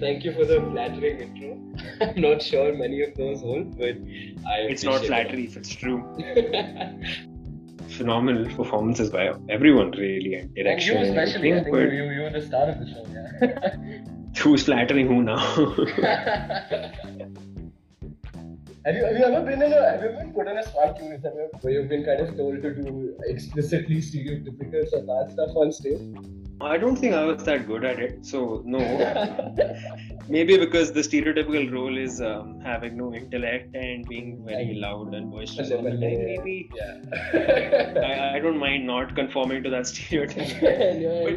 Thank you for the flattering intro. I'm not sure many of those hold, but I. It's not flattery if it's true. Phenomenal performances by everyone, really, and and direction. you especially, I think you, you were the star of the show, yeah. who's flattering who now? have you have you ever been in a have you been put in a smart you, where you've been kind of told to do explicitly stereotypical Sardar stuff on stage? I don't think I was that good at it, so no. Maybe because the stereotypical role is um, having no intellect and being very loud and boisterous all the time. Maybe Yeah. I, I don't mind not conforming to that stereotype. yeah.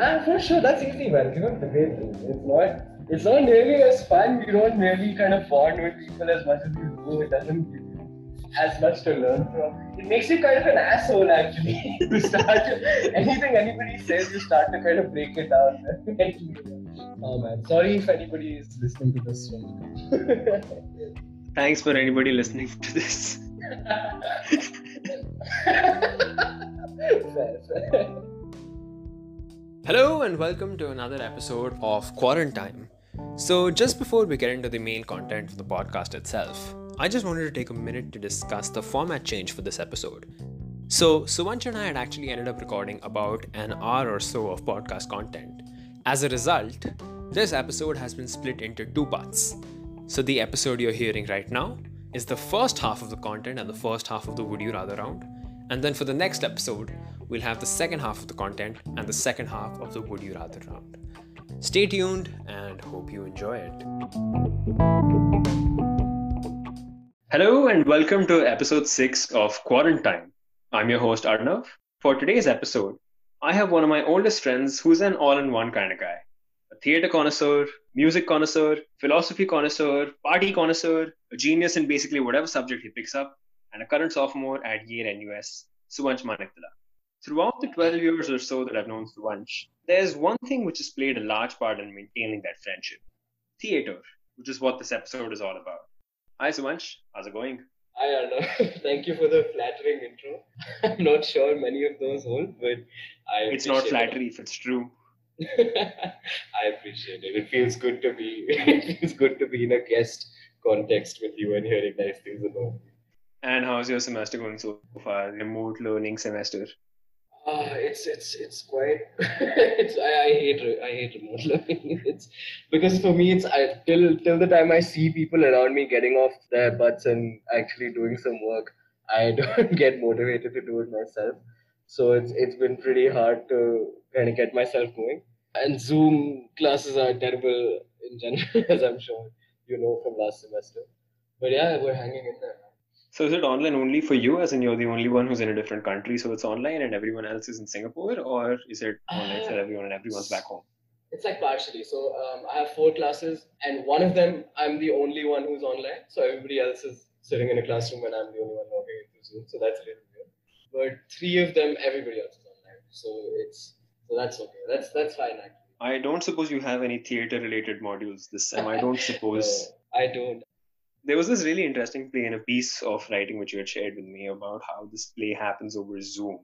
Ah, for sure, that's easy, man. You know, debate. It's not. It's not nearly as fun. You don't really kind of bond with people as much as you do. It doesn't as much to learn from. It makes you kind of an asshole, actually. to start anything anybody says, you start to kind of break it down. oh man, sorry if anybody is listening to this. Thanks for anybody listening to this. fair, fair. Hello and welcome to another episode of Quarantine. So, just before we get into the main content of the podcast itself, I just wanted to take a minute to discuss the format change for this episode. So, Suvanch and I had actually ended up recording about an hour or so of podcast content. As a result, this episode has been split into two parts. So, the episode you're hearing right now is the first half of the content and the first half of the Would You Rather round. And then for the next episode, we'll have the second half of the content and the second half of the Would You Rather round. Stay tuned and hope you enjoy it. Hello and welcome to episode 6 of Quarantine. I'm your host Arnav. For today's episode, I have one of my oldest friends who's an all in one kind of guy a theatre connoisseur, music connoisseur, philosophy connoisseur, party connoisseur, a genius in basically whatever subject he picks up, and a current sophomore at Yale NUS, Suvanch Maniktala. Throughout the 12 years or so that I've known Suvanch, there's one thing which has played a large part in maintaining that friendship theatre, which is what this episode is all about. Hi, Suvanch. How's it going? I don't know. Thank you for the flattering intro. I'm not sure many of those hold, but I. It's not flattery if it's true. I appreciate it. It feels good to be. It feels good to be in a guest context with you and hearing nice things about you. And how's your semester going so far? Remote learning semester. Ah, it's it's it's quite. it's I, I hate I hate remote learning. It's because for me it's I till till the time I see people around me getting off their butts and actually doing some work, I don't get motivated to do it myself. So it's it's been pretty hard to kind of get myself going. And Zoom classes are terrible in general, as I'm sure you know from last semester. But yeah, we're hanging in there. So is it online only for you, as in you're the only one who's in a different country, so it's online and everyone else is in Singapore, or is it online for Uh, everyone and everyone's back home? It's like partially. So um, I have four classes, and one of them I'm the only one who's online. So everybody else is sitting in a classroom, and I'm the only one logging into Zoom. So that's a little weird. But three of them, everybody else is online. So it's so that's okay. That's that's fine actually. I don't suppose you have any theatre-related modules this sem. I don't suppose. No, I don't. There was this really interesting play in a piece of writing which you had shared with me about how this play happens over Zoom.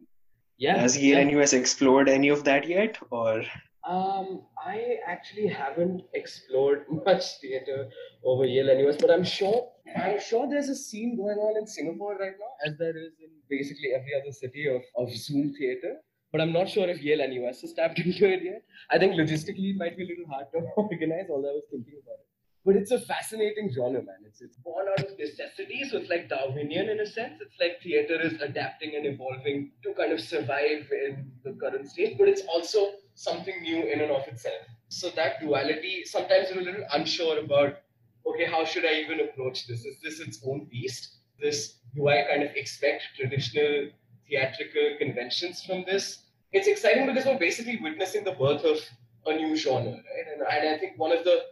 Yeah. Has Yale yeah. NUS explored any of that yet, or Um, I actually haven't explored much theater over Yale NUS, but I'm sure I'm sure there's a scene going on in Singapore right now, as there is in basically every other city of, of Zoom theater. But I'm not sure if Yale NUS has tapped into it yet. I think logistically it might be a little hard to organize, although I was thinking about it. But it's a fascinating genre, man. It's it's born out of necessity, so it's like Darwinian in a sense. It's like theater is adapting and evolving to kind of survive in the current state, but it's also something new in and of itself. So that duality, sometimes you're a little unsure about, okay, how should I even approach this? Is this its own beast? This do I kind of expect traditional theatrical conventions from this? It's exciting because we're basically witnessing the birth of a new genre, right? And, and I think one of the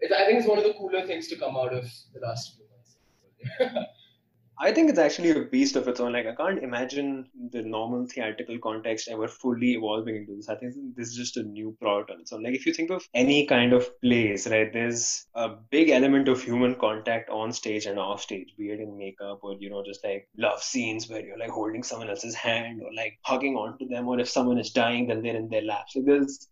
it, I think it's one of the cooler things to come out of the last few months. I think it's actually a beast of its own. Like I can't imagine the normal theatrical context ever fully evolving into this. I think this is just a new product on its own. Like if you think of any kind of plays, right? There's a big element of human contact on stage and off stage, be it in makeup or you know just like love scenes where you're like holding someone else's hand or like hugging onto them, or if someone is dying, then they're in their laps. Like there's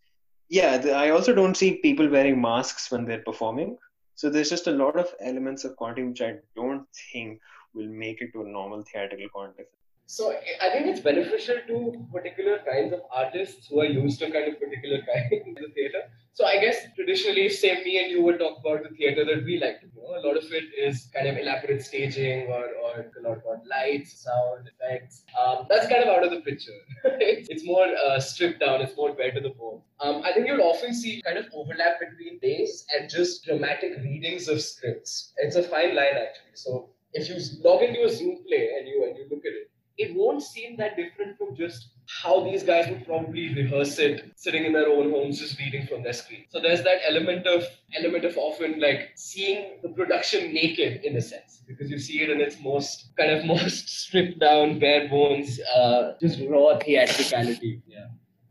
Yeah, I also don't see people wearing masks when they're performing. So there's just a lot of elements of content which I don't think will make it to a normal theatrical context. So I think it's beneficial to particular kinds of artists who are used to kind of particular kind of theater. So I guess traditionally, say me and you would talk about the theater that we like. to know, a lot of it is kind of elaborate staging or, or a lot about lights, sound, effects. Um, that's kind of out of the picture. it's more uh, stripped down. It's more bare to the bone. Um, I think you'll often see kind of overlap between days and just dramatic readings of scripts. It's a fine line actually. So if you log into a Zoom play and you and you look at it it won't seem that different from just how these guys would probably rehearse it sitting in their own homes just reading from their screen. So there's that element of element of often like seeing the production naked in a sense. Because you see it in its most kind of most stripped down bare bones uh, just raw theatricality. Yeah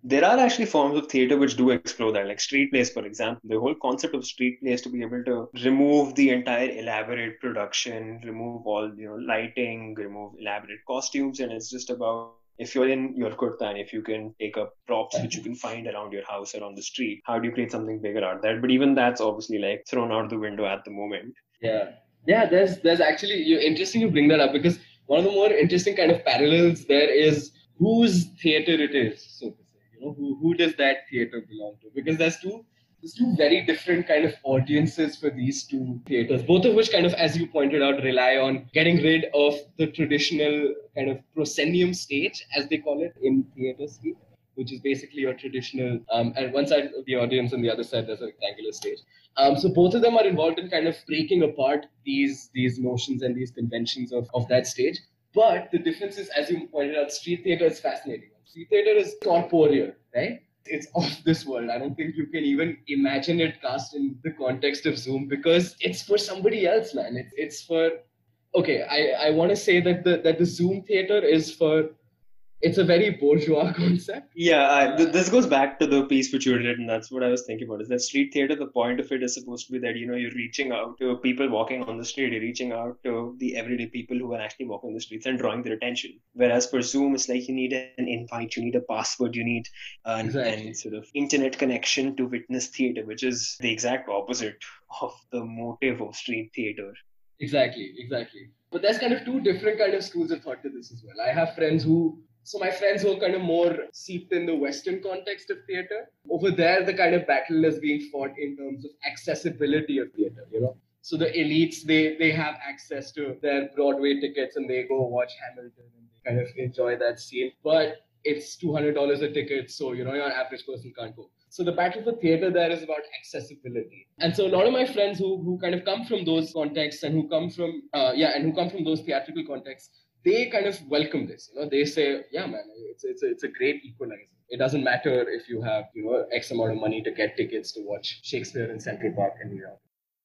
there are actually forms of theater which do explore that, like street plays, for example. The whole concept of street plays to be able to remove the entire elaborate production, remove all you know lighting, remove elaborate costumes, and it's just about if you're in your kurta and if you can take up props which you can find around your house or on the street, how do you create something bigger out there? But even that's obviously like thrown out the window at the moment. Yeah, yeah. There's there's actually you interesting you bring that up because one of the more interesting kind of parallels there is whose theater it is. So know, who, who does that theater belong to? Because there's two there's two very different kind of audiences for these two theaters, both of which kind of, as you pointed out, rely on getting rid of the traditional kind of proscenium stage, as they call it in theater speak, which is basically your traditional, um, and one side of the audience and the other side there's a rectangular stage. Um, so both of them are involved in kind of breaking apart these these notions and these conventions of, of that stage. But the difference is, as you pointed out, street theater is fascinating Street theater is corporeal, right? It's of this world. I don't think you can even imagine it cast in the context of Zoom because it's for somebody else, man. It's it's for okay. I, I want to say that the that the Zoom theater is for it's a very bourgeois concept. Yeah, I, th- this goes back to the piece which you read, and that's what I was thinking about. Is that street theater? The point of it is supposed to be that you know you're reaching out to people walking on the street, you're reaching out to the everyday people who are actually walking the streets and drawing their attention. Whereas for Zoom, it's like you need an invite, you need a password, you need an, exactly. an sort of internet connection to witness theater, which is the exact opposite of the motive of street theater. Exactly, exactly. But there's kind of two different kind of schools of thought to this as well. I have friends who so my friends who are kind of more seeped in the Western context of theater, over there the kind of battle is being fought in terms of accessibility of theater, you know. So the elites they they have access to their Broadway tickets and they go watch Hamilton and they kind of enjoy that scene. But it's two hundred dollars a ticket, so you know your average person can't go. So the battle for theater there is about accessibility. And so a lot of my friends who, who kind of come from those contexts and who come from uh, yeah and who come from those theatrical contexts they kind of welcome this. You know, they say, yeah, man, it's it's a, it's a great equalizer. It doesn't matter if you have you know X amount of money to get tickets to watch Shakespeare in Central Park in New York.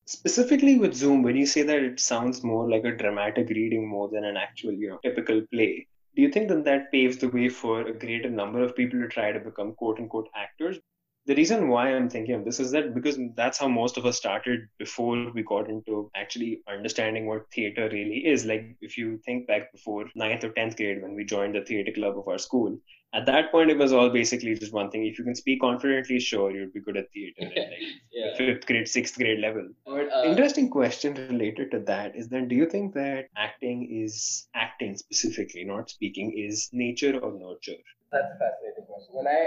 Specifically with Zoom, when you say that it sounds more like a dramatic reading more than an actual, you know, typical play, do you think that that paves the way for a greater number of people to try to become quote unquote actors? The reason why I'm thinking of this is that because that's how most of us started before we got into actually understanding what theater really is. Like if you think back before ninth or tenth grade when we joined the theater club of our school, at that point it was all basically just one thing. If you can speak confidently, sure you'd be good at theater. At like yeah. fifth grade, sixth grade level. But, uh, Interesting question related to that is then do you think that acting is acting specifically, not speaking, is nature or nurture? That's a fascinating question, and I,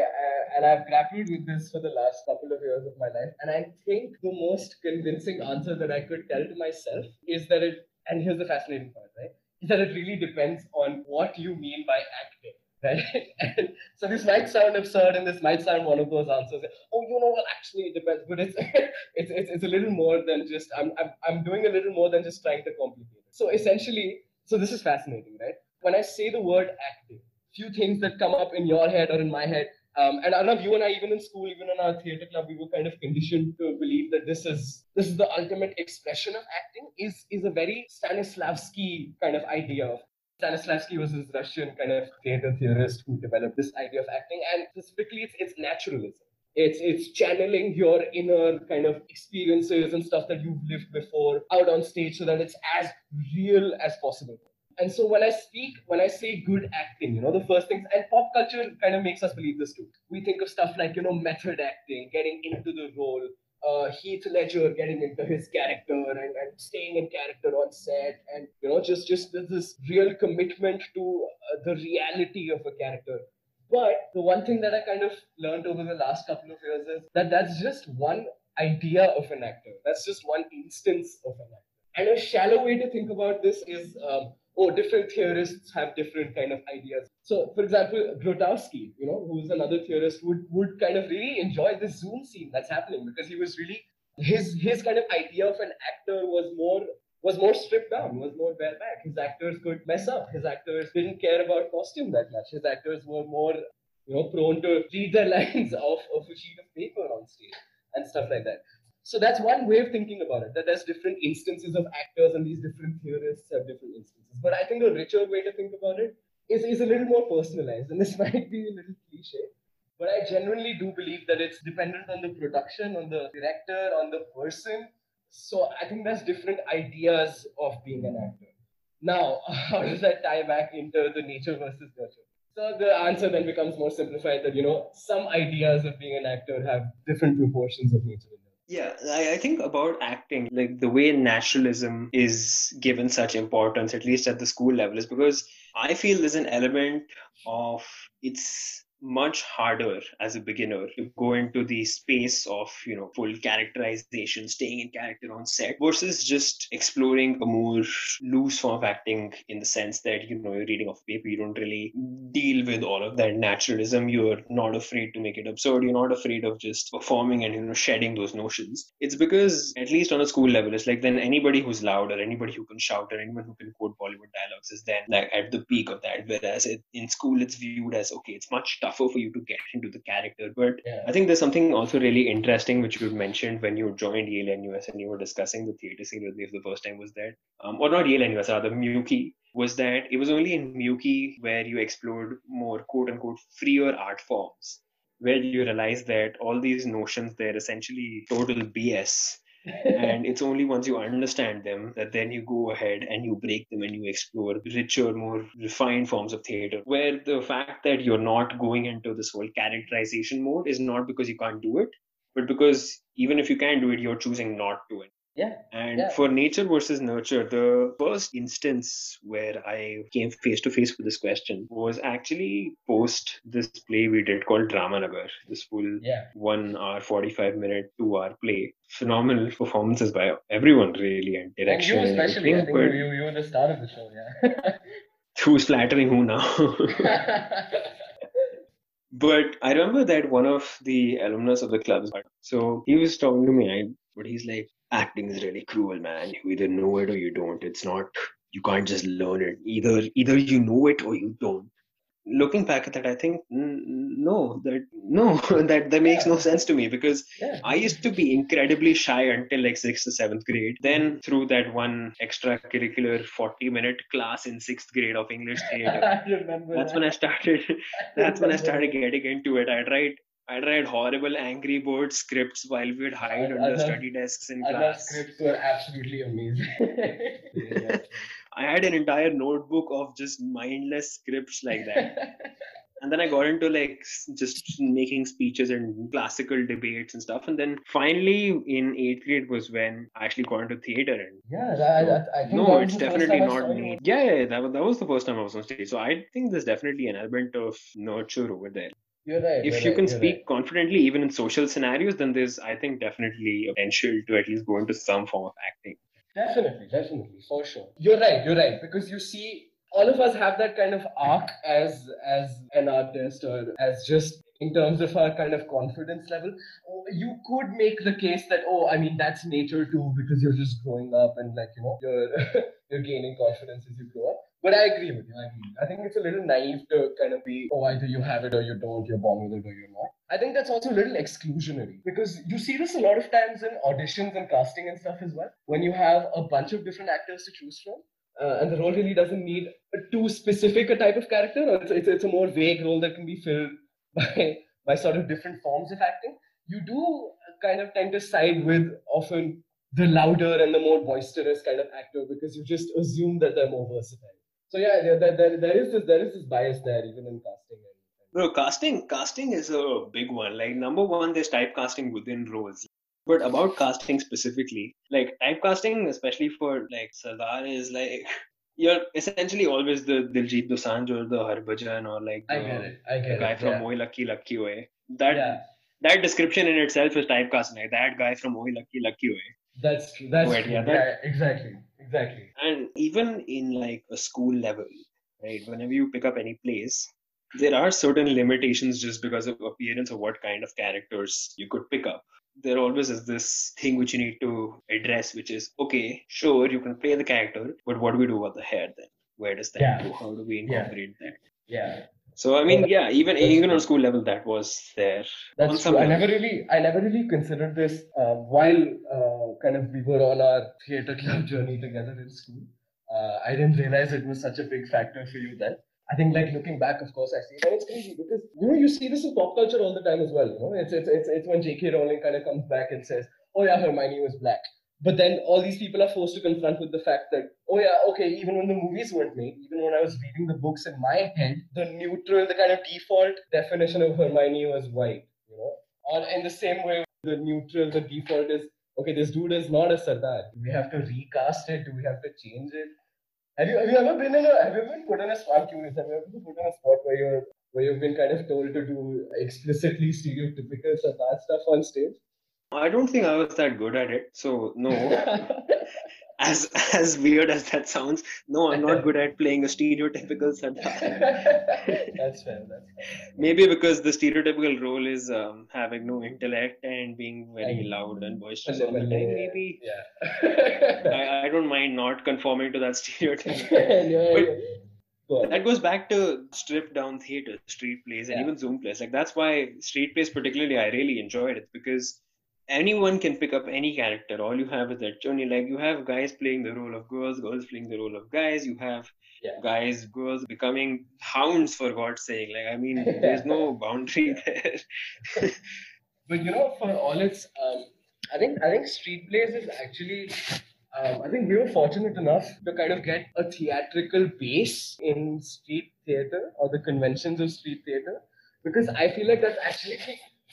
and I've grappled with this for the last couple of years of my life, and I think the most convincing answer that I could tell to myself is that it. And here's the fascinating part, right? Is that it really depends on what you mean by acting right? And so this might sound absurd, and this might sound one of those answers. Oh, you know, well, actually, it depends. But it's it's, it's it's a little more than just I'm I'm I'm doing a little more than just trying to complicate it. So essentially, so this is fascinating, right? When I say the word acting, few things that come up in your head or in my head. Um, and I know you and I, even in school, even in our theater club, we were kind of conditioned to believe that this is this is the ultimate expression of acting. is is a very Stanislavski kind of idea Stanislavski was this Russian kind of theater theorist who developed this idea of acting, and specifically, it's, it's naturalism. It's it's channeling your inner kind of experiences and stuff that you've lived before out on stage, so that it's as real as possible And so when I speak, when I say good acting, you know, the first things, and pop culture kind of makes us believe this too. We think of stuff like, you know, method acting, getting into the role, uh, Heath Ledger getting into his character and, and staying in character on set, and you know, just just this real commitment to uh, the reality of a character. But the one thing that I kind of learned over the last couple of years is that that's just one idea of an actor. That's just one instance of an actor. And a shallow way to think about this is, um, oh, different theorists have different kind of ideas. So, for example, Grotowski, you know, who's another theorist, would would kind of really enjoy this Zoom scene that's happening because he was really his his kind of idea of an actor was more was more stripped down, was more bareback. His actors could mess up. His actors didn't care about costume that much. His actors were more, you know, prone to read their lines off of a sheet of paper on stage and stuff like that. So that's one way of thinking about it, that there's different instances of actors and these different theorists have different instances. But I think a richer way to think about it is, is a little more personalized. And this might be a little cliche, but I genuinely do believe that it's dependent on the production, on the director, on the person, so I think there's different ideas of being an actor. Now, how does that tie back into the nature versus nurture? So the answer then becomes more simplified that, you know, some ideas of being an actor have different proportions of nature. Yeah, I, I think about acting, like the way naturalism is given such importance, at least at the school level, is because I feel there's an element of it's much harder as a beginner to go into the space of you know full characterization staying in character on set versus just exploring a more loose form of acting in the sense that you know you're reading off paper you don't really deal with all of that naturalism. You're not afraid to make it absurd. You're not afraid of just performing and you know shedding those notions. It's because at least on a school level it's like then anybody who's loud or anybody who can shout or anyone who can quote bollywood dialogues is then like at the peak of that. Whereas it, in school it's viewed as okay it's much tougher tougher for you to get into the character. But yeah. I think there's something also really interesting which you mentioned when you joined Yale NUS and you were discussing the theater scene with me for the first time was that, um, or not Yale NUS, rather MUWCI, was that it was only in MUWCI where you explored more quote unquote freer art forms where you realize that all these notions they're essentially total BS and it's only once you understand them that then you go ahead and you break them and you explore richer, more refined forms of theater. Where the fact that you're not going into this whole characterization mode is not because you can't do it, but because even if you can do it, you're choosing not to. Yeah. And yeah. for nature versus nurture, the first instance where I came face to face with this question was actually post this play we did called Drama Nagar, this full yeah. one hour, 45 minute, two hour play. Phenomenal performances by everyone, really, and direction. And you especially, I think you, you were the star of the show, yeah. who's flattering who now? but I remember that one of the alumnus of the club, so he was talking to me, but he's like, acting is really cruel, man. You either know it or you don't. It's not you can't just learn it. Either either you know it or you don't. Looking back at that, I think no, that no, that that makes yeah. no sense to me because yeah. I used to be incredibly shy until like sixth or seventh grade. Then through that one extracurricular forty-minute class in sixth grade of English theater, that's that. when I started. That's when I started getting into it. I'd write I'd write horrible Angry Bird scripts while we'd hide I, under I study desks in class. scripts were absolutely amazing. yeah. I had an entire notebook of just mindless scripts like that. and then I got into like just making speeches and classical debates and stuff. And then finally in eighth grade was when I actually got into theater. And yeah, that, that, I think no, it's definitely not me. Yeah, yeah, that was, that was the first time I was on stage. So I think there's definitely an element of nurture over there. You're right. If you're you can right, speak right. confidently, even in social scenarios, then there's, I think, definitely a potential to at least go into some form of acting. Definitely, definitely, for sure. You're right. You're right because you see, all of us have that kind of arc as as an artist or as just in terms of our kind of confidence level. You could make the case that oh, I mean that's nature too because you're just growing up and like you know you're you're gaining confidence as you grow up. But I agree with you. I. I think it's a little naive to kind of be, oh, either you have it or you don't, you're born with it or you're not. I think that's also a little exclusionary because you see this a lot of times in auditions and casting and stuff as well. When you have a bunch of different actors to choose from, uh, and the role really doesn't need a too specific a type of character, or it's, it's, it's a more vague role that can be filled by, by sort of different forms of acting. You do kind of tend to side with often the louder and the more boisterous kind of actor because you just assume that they're more versatile. So yeah, there, there, there, is this there is this bias there even in casting. And, Bro, casting casting is a big one. Like number one, there's typecasting within roles. But about casting specifically, like typecasting, especially for like Sardar, is like you're essentially always the Diljit Dosanjh or the Harbhajan or like I get it. I get the guy it. from yeah. Oye Lucky Lucky Oye. That yeah, that description in itself is typecasting. Like that guy from Oye Lucky Lucky Oye. That's true. That's true. yeah, Yeah, exactly, exactly. And even in like a school level, right? Whenever you pick up any place, there are certain limitations just because of appearance of what kind of characters you could pick up. There always is this thing which you need to address, which is okay, sure, you can play the character, but what do we do about the hair then? Where does that Yeah. go? How do we Yeah. incorporate that? Yeah, So I mean, yeah, even even on school level, that was there. that's true. I never really, I never really considered this uh, while uh, kind of we were on our theater club journey together in school. Uh, I didn't realize it was such a big factor for you then. I think, like looking back, of course, I see it, and it's crazy because you know you see this in pop culture all the time as well. You know, it's it's it's, it's when J.K. Rowling kind of comes back and says, "Oh yeah, Hermione was black," but then all these people are forced to confront with the fact that, "Oh yeah, okay, even when the movies weren't made, even when I was reading the books in my head, the neutral, the kind of default definition of Hermione was white." You know, or in the same way, the neutral, the default is, "Okay, this dude is not a Sardar. Do we have to recast it? Do we have to change it?" Have you have you ever been in a have you been put in a spot? Curious. Have you ever been put in a spot where you're where you've been kind of told to do explicitly stereotypical Sardar stuff on stage? I don't think I was that good at it, so no. as as weird as that sounds, no, I'm not good at playing a stereotypical Sardar. that's fair. That's fair. Maybe because the stereotypical role is um, having no intellect and being very And- loud and boisterous the time. Maybe Yeah. I, I don't mind not conforming to that stereotype. Yeah, But- yeah. Go. That goes back to stripped down theater, street plays, and Yeah. even Zoom plays. Like that's why street plays, particularly, I really enjoyed it because anyone can pick up any character. All you have is that journey. Like you have guys playing the role of girls, girls playing the role of guys. You have Yeah. guys, girls becoming hounds for God's sake. Like I mean, there's no boundary there. but you know, for all its, um, I think I think street plays is actually. Um, I think we were fortunate enough to kind of get a theatrical base in street theater or the conventions of street theater because I feel like that's actually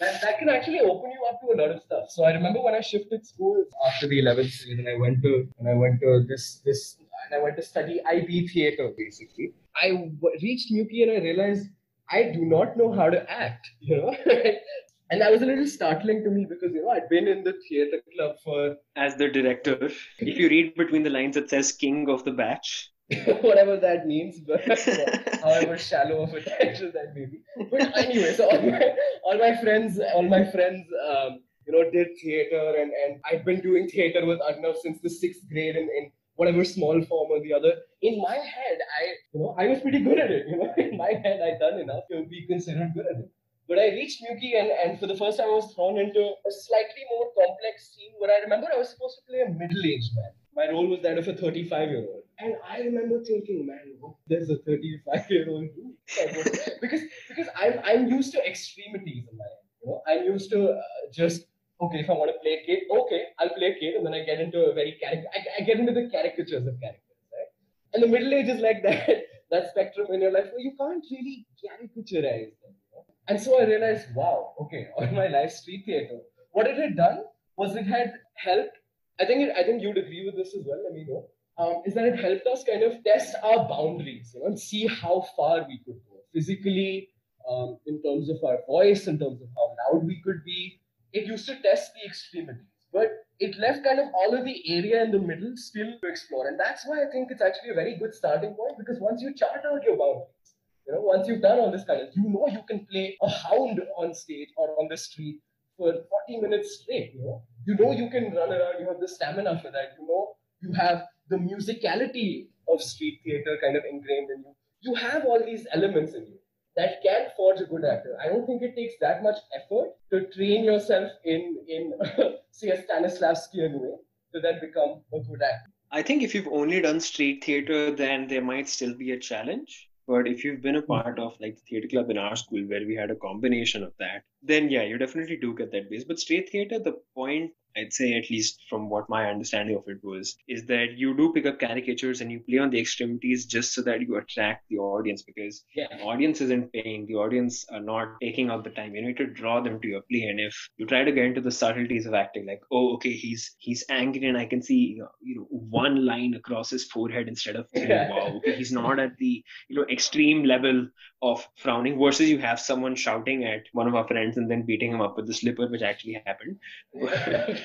that, that can actually open you up to a lot of stuff. So I remember when I shifted schools after the 11th grade and I went to and I went to this this and I went to study IB theater basically. I w- reached MUWCI and I realized I do not know how to act, you know. and that was a little startling to me because you know I'd been in the theater club for As the director, if you read between the lines, it says "King of the Batch." whatever that means, but however shallow of a title that may be. But anyway, so all my all my friends, all my friends, um, you know, did theater, and and I've been doing theater with Arnav since the sixth grade, in, in whatever small form or the other. In my head, I you know I was pretty good at it. You know, in my head, I'd done enough to be considered good at it. But I reached MUWCI, and, and for the first time, I was thrown into a slightly more complex scene where I remember I was supposed to play a middle aged man. My role was that of a 35 year old. And I remember thinking, man, what does a 35 year old do? because because I'm, I'm used to extremities in my life. You know? I'm used to uh, just, okay, if I want to play kid, okay, I'll play kid. And then I get into a very character, I, I get into the caricatures of characters, right? And the middle age is like that, that spectrum in your life where you can't really caricaturize them. You know? And so I realized, wow, okay, all my life street theater, what it had done was it had helped. I think it, I think you'd agree with this as well. Let me know. Um, is that it helped us kind of test our boundaries, you know, and see how far we could go physically, um, in terms of our voice, in terms of how loud we could be. It used to test the extremities, but it left kind of all of the area in the middle still to explore, and that's why I think it's actually a very good starting point because once you chart out your boundaries, you know, once you've done all this kind of, you know, you can play a hound on stage or on the street for 40 minutes straight. You know, you know you can run around. You have the stamina for that. You know, you have the musicality of street theater kind of ingrained in you. You have all these elements in you that can forge a good actor. I don't think it takes that much effort to train yourself in in say a Stanislavskian way to then become a good actor. I think if you've only done street theater, then there might still be a challenge. But if you've been a part of like the theater club in our school where we had a combination of that, then yeah, you definitely do get that base. But straight theater, the point I'd say at least from what my understanding of it was, is that you do pick up caricatures and you play on the extremities just so that you attract the audience because Yeah. the audience isn't paying, the audience are not taking out the time. You need to draw them to your play. And if you try to get into the subtleties of acting, like, oh, okay, he's he's angry and I can see you know, you know one line across his forehead instead of three. Wow, okay, he's not at the you know extreme level of frowning versus you have someone shouting at one of our friends and then beating him up with the slipper, which actually happened.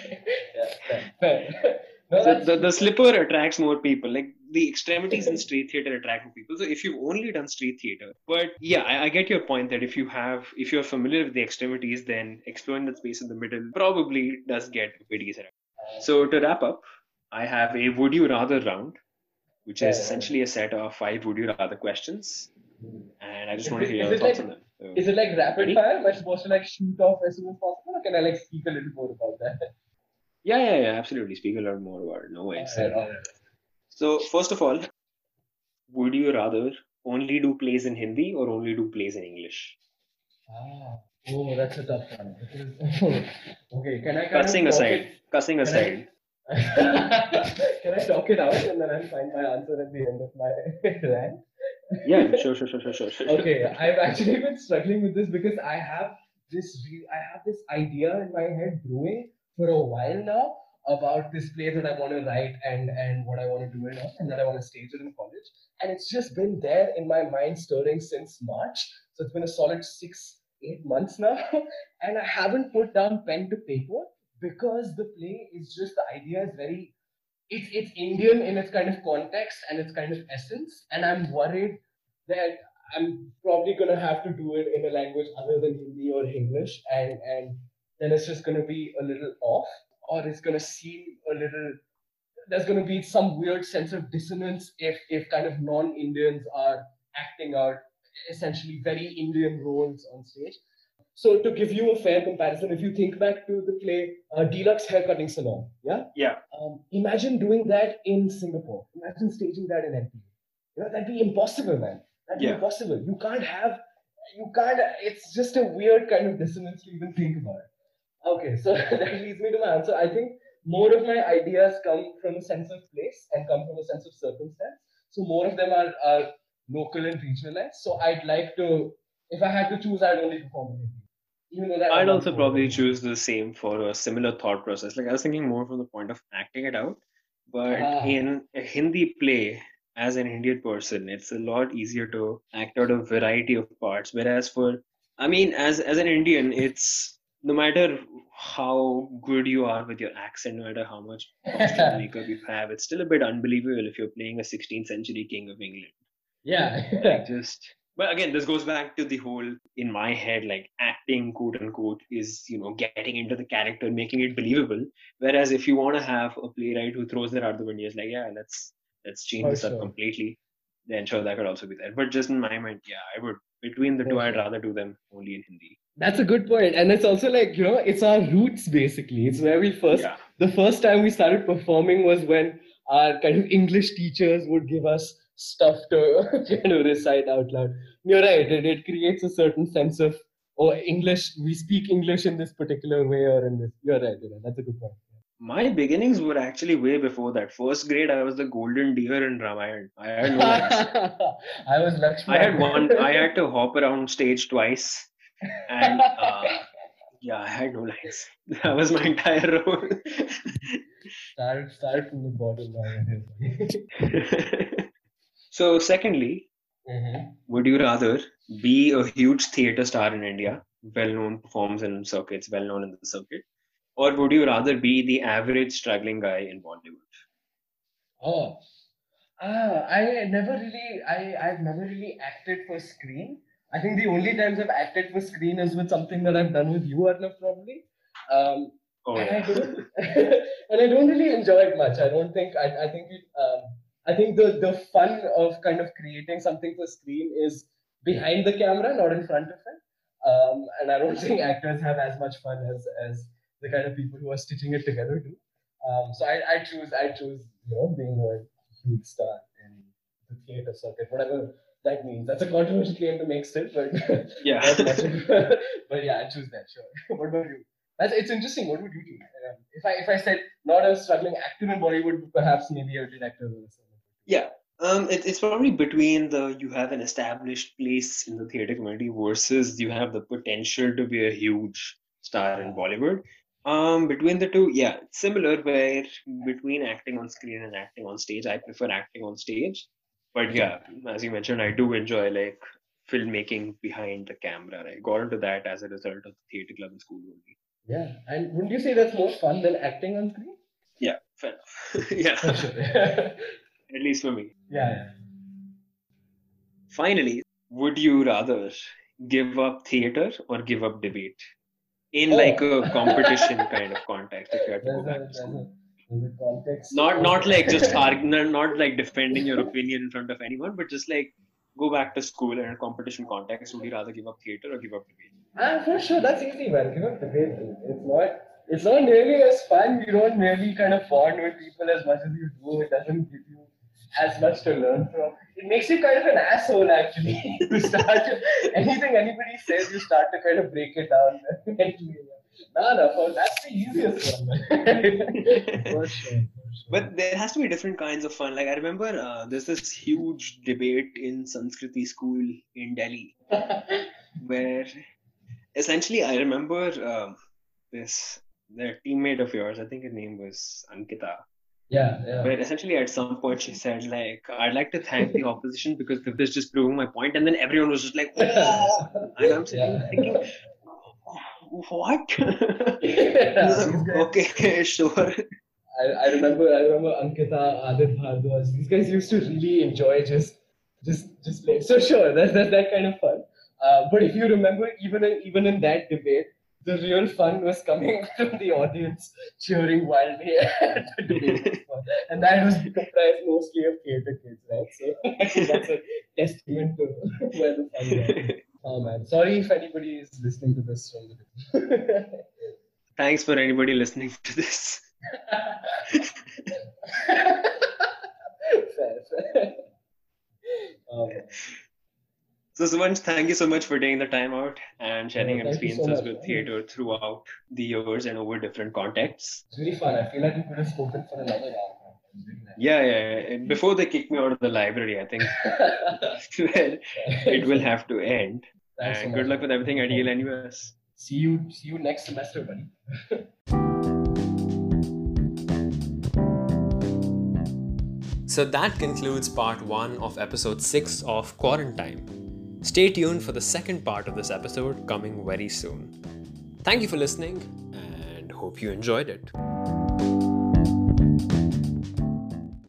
No, the, the, the slipper attracts more people. Like the extremities in street theater attract more people. So if you've only done street theater but yeah I, I get your point that if you have if you're familiar with the extremities then exploring that space in the middle probably does get a bit easier. So to wrap up i have a would you rather round which is essentially a set of five would you rather questions. And i just want to hear your thoughts like- on them so, Is it like rapid Ready? fire? Am I supposed to like shoot off as soon as possible? Or can I like speak a little more about that? yeah yeah yeah absolutely speak a lot more about it no alright. So, first of all, would you rather only do plays in Hindi or only do plays in English? Ah, oh, that's a tough one. Okay, can I Cussing aside, cussing Can I- aside. it? can I talk it out and then I'll find my answer at the end of my rant? Yeah, sure, sure, sure, sure, sure. sure. okay, I've actually been struggling with this because I have this re- I have this idea in my head brewing for a while now about this play that I want to write and and what I want to do it on and that I want to stage it in college. And it's just been there in my mind stirring since March. So it's been a solid six, eight months now. and I haven't put down pen to paper because the play is just the idea is very it's it's Indian in its kind of context and its kind of essence. And I'm worried that I'm probably gonna have to do it in a language other than Hindi or English, and and then it's just gonna be a little off, or it's gonna seem a little. There's gonna be some weird sense of dissonance if if kind of non-Indians are acting out essentially very Indian roles on stage. So to give you a fair comparison, if you think back to the play uh, Deluxe Haircutting Salon, yeah, Yeah. um, imagine doing that in Singapore. Imagine staging that in NPU. You know, that'd be impossible, man. That'd be impossible. You can't have, you can't, it's just a weird kind of dissonance to even think about it. Okay, so that leads me to my answer. I think more of my ideas come from a sense of place and come from a sense of circumstance. So more of them are, are local and regionalized. So I'd like to, if I had to choose, I'd only perform in Hindi. Even though that I'd also probably choose the same for a similar thought process. Like I was thinking more from the point of acting it out, but Ah. in a Hindi play, as an Indian person, it's a lot easier to act out a variety of parts. Whereas for, I mean, as as an Indian, it's no matter how good you are with your accent, no matter how much costume makeup you have, it's still a bit unbelievable if you're playing a 16th century king of England Yeah. like just but again this goes back to the whole in my head like acting quote unquote is you know getting into the character making it believable whereas if you want to have a playwright who throws their out the window is like yeah let's let's change For this sure. up completely then sure that could also be there but just in my mind yeah i would between the two i'd rather do them only in hindi That's a good point, and it's also like you know, it's our roots basically. It's where we first. yeah The first time we started performing was when our kind of English teachers would give us stuff to recite out loud. You're right. It, it creates a certain sense of oh, English. We speak English in this particular way or in this. You're right. You're right. That's a good point. my beginnings were actually way before that first grade i was the golden deer in ramayan i had no lines. I was Lakshman. I had one. I had to hop around stage twice, and uh, yeah, I had no lines. That was my entire role. start start from the bottom. So, secondly, mm-hmm. would you rather be a huge theatre star in India, well-known, performs in circuits, well-known in the circuit, or would you rather be the average struggling guy in Bollywood? Oh, ah, I never really, I, I've never really acted for screen. I think the only times I've acted for screen is with something that I've done with you, Arnav, probably. Um, Oh and I don't, and I don't really enjoy it much. I don't think, I, I think it, um, I think the, the fun of kind of creating something for screen is behind the camera, not in front of it. Um, and I don't think actors have as much fun as, as the kind of people who are stitching it together do. Um, so I, I choose I choose you know being a huge star in the theater circuit, whatever that means. That's a controversial claim to make still, but Yeah. not much of- but yeah, I choose that. Sure. what about you? That's it's interesting. What would you do? yeah. If I if I said not a struggling actor in Bollywood, perhaps maybe a director or something. Yeah. Um, it, it's probably between the you have an established place in the theater community versus you have the potential to be a huge star in Bollywood. Um, between the two, yeah, it's similar. Where between acting on screen and acting on stage, I prefer acting on stage. But yeah, as you mentioned, I do enjoy like filmmaking behind the camera. I got into that as a result of the theater club in school only. Yeah, and wouldn't you say that's more fun than acting on screen? Yeah, fair enough. yeah, at least for me. yeah. Finally, would you rather give up theater or give up debate in Oh. like a competition kind of context? If you had to There's go a, back to school. a, context. Not not like just argue, not not like defending your opinion in front of anyone, but just like go back to school in a competition context. Would you rather give up theater or give up debate? Ah, for sure, that's easy, man. Give up debate. It's not. It's not nearly as fun. You don't really kind of bond with people as much as you do. It doesn't give you as much to learn from. It makes you kind of an asshole, actually. to start anything anybody says, you start to kind of break it down. mentally. no, no, that's the easiest one. for sure. For sure. But there has to be different kinds of fun. Like I remember uh, there's this huge debate in Sanskriti school in Delhi where essentially I remember um, this their teammate of yours, I think her name was Ankita, yeah, yeah. where essentially at some point she said like I'd like to thank the opposition because this is just proving my point. and then everyone was just like, oh! and I'm Yeah. thinking, what? Okay, sure. I, I remember I remember Ankita, Adit Bhardwaj. These guys used to really enjoy just just just play. So sure, that's that's that kind of fun. Uh, but if you remember, even in, even in that debate, the real fun was coming from the audience cheering wildly at the debate, and that was comprised mostly of theatre kids, right? So that's a testament to where the fun was. Oh man, sorry if anybody is listening to this from the. Thanks for anybody listening to this. fair, fair. Um, So, Suvanch, thank you so much for taking the time out and sharing Yeah, your thank you so experiences with theater throughout the years and over different contexts. it's really fun. I feel like we could have spoken for another hour. It was really nice. Yeah, yeah, yeah. Before they kick me out of the library, I think well, it will have to end. Thanks so and much. good luck with everything at Yale NUS. See you. See you next semester, buddy. So that concludes part one of episode six of Quarantine. Stay tuned for the second part of this episode coming very soon. Thank you for listening and hope you enjoyed it.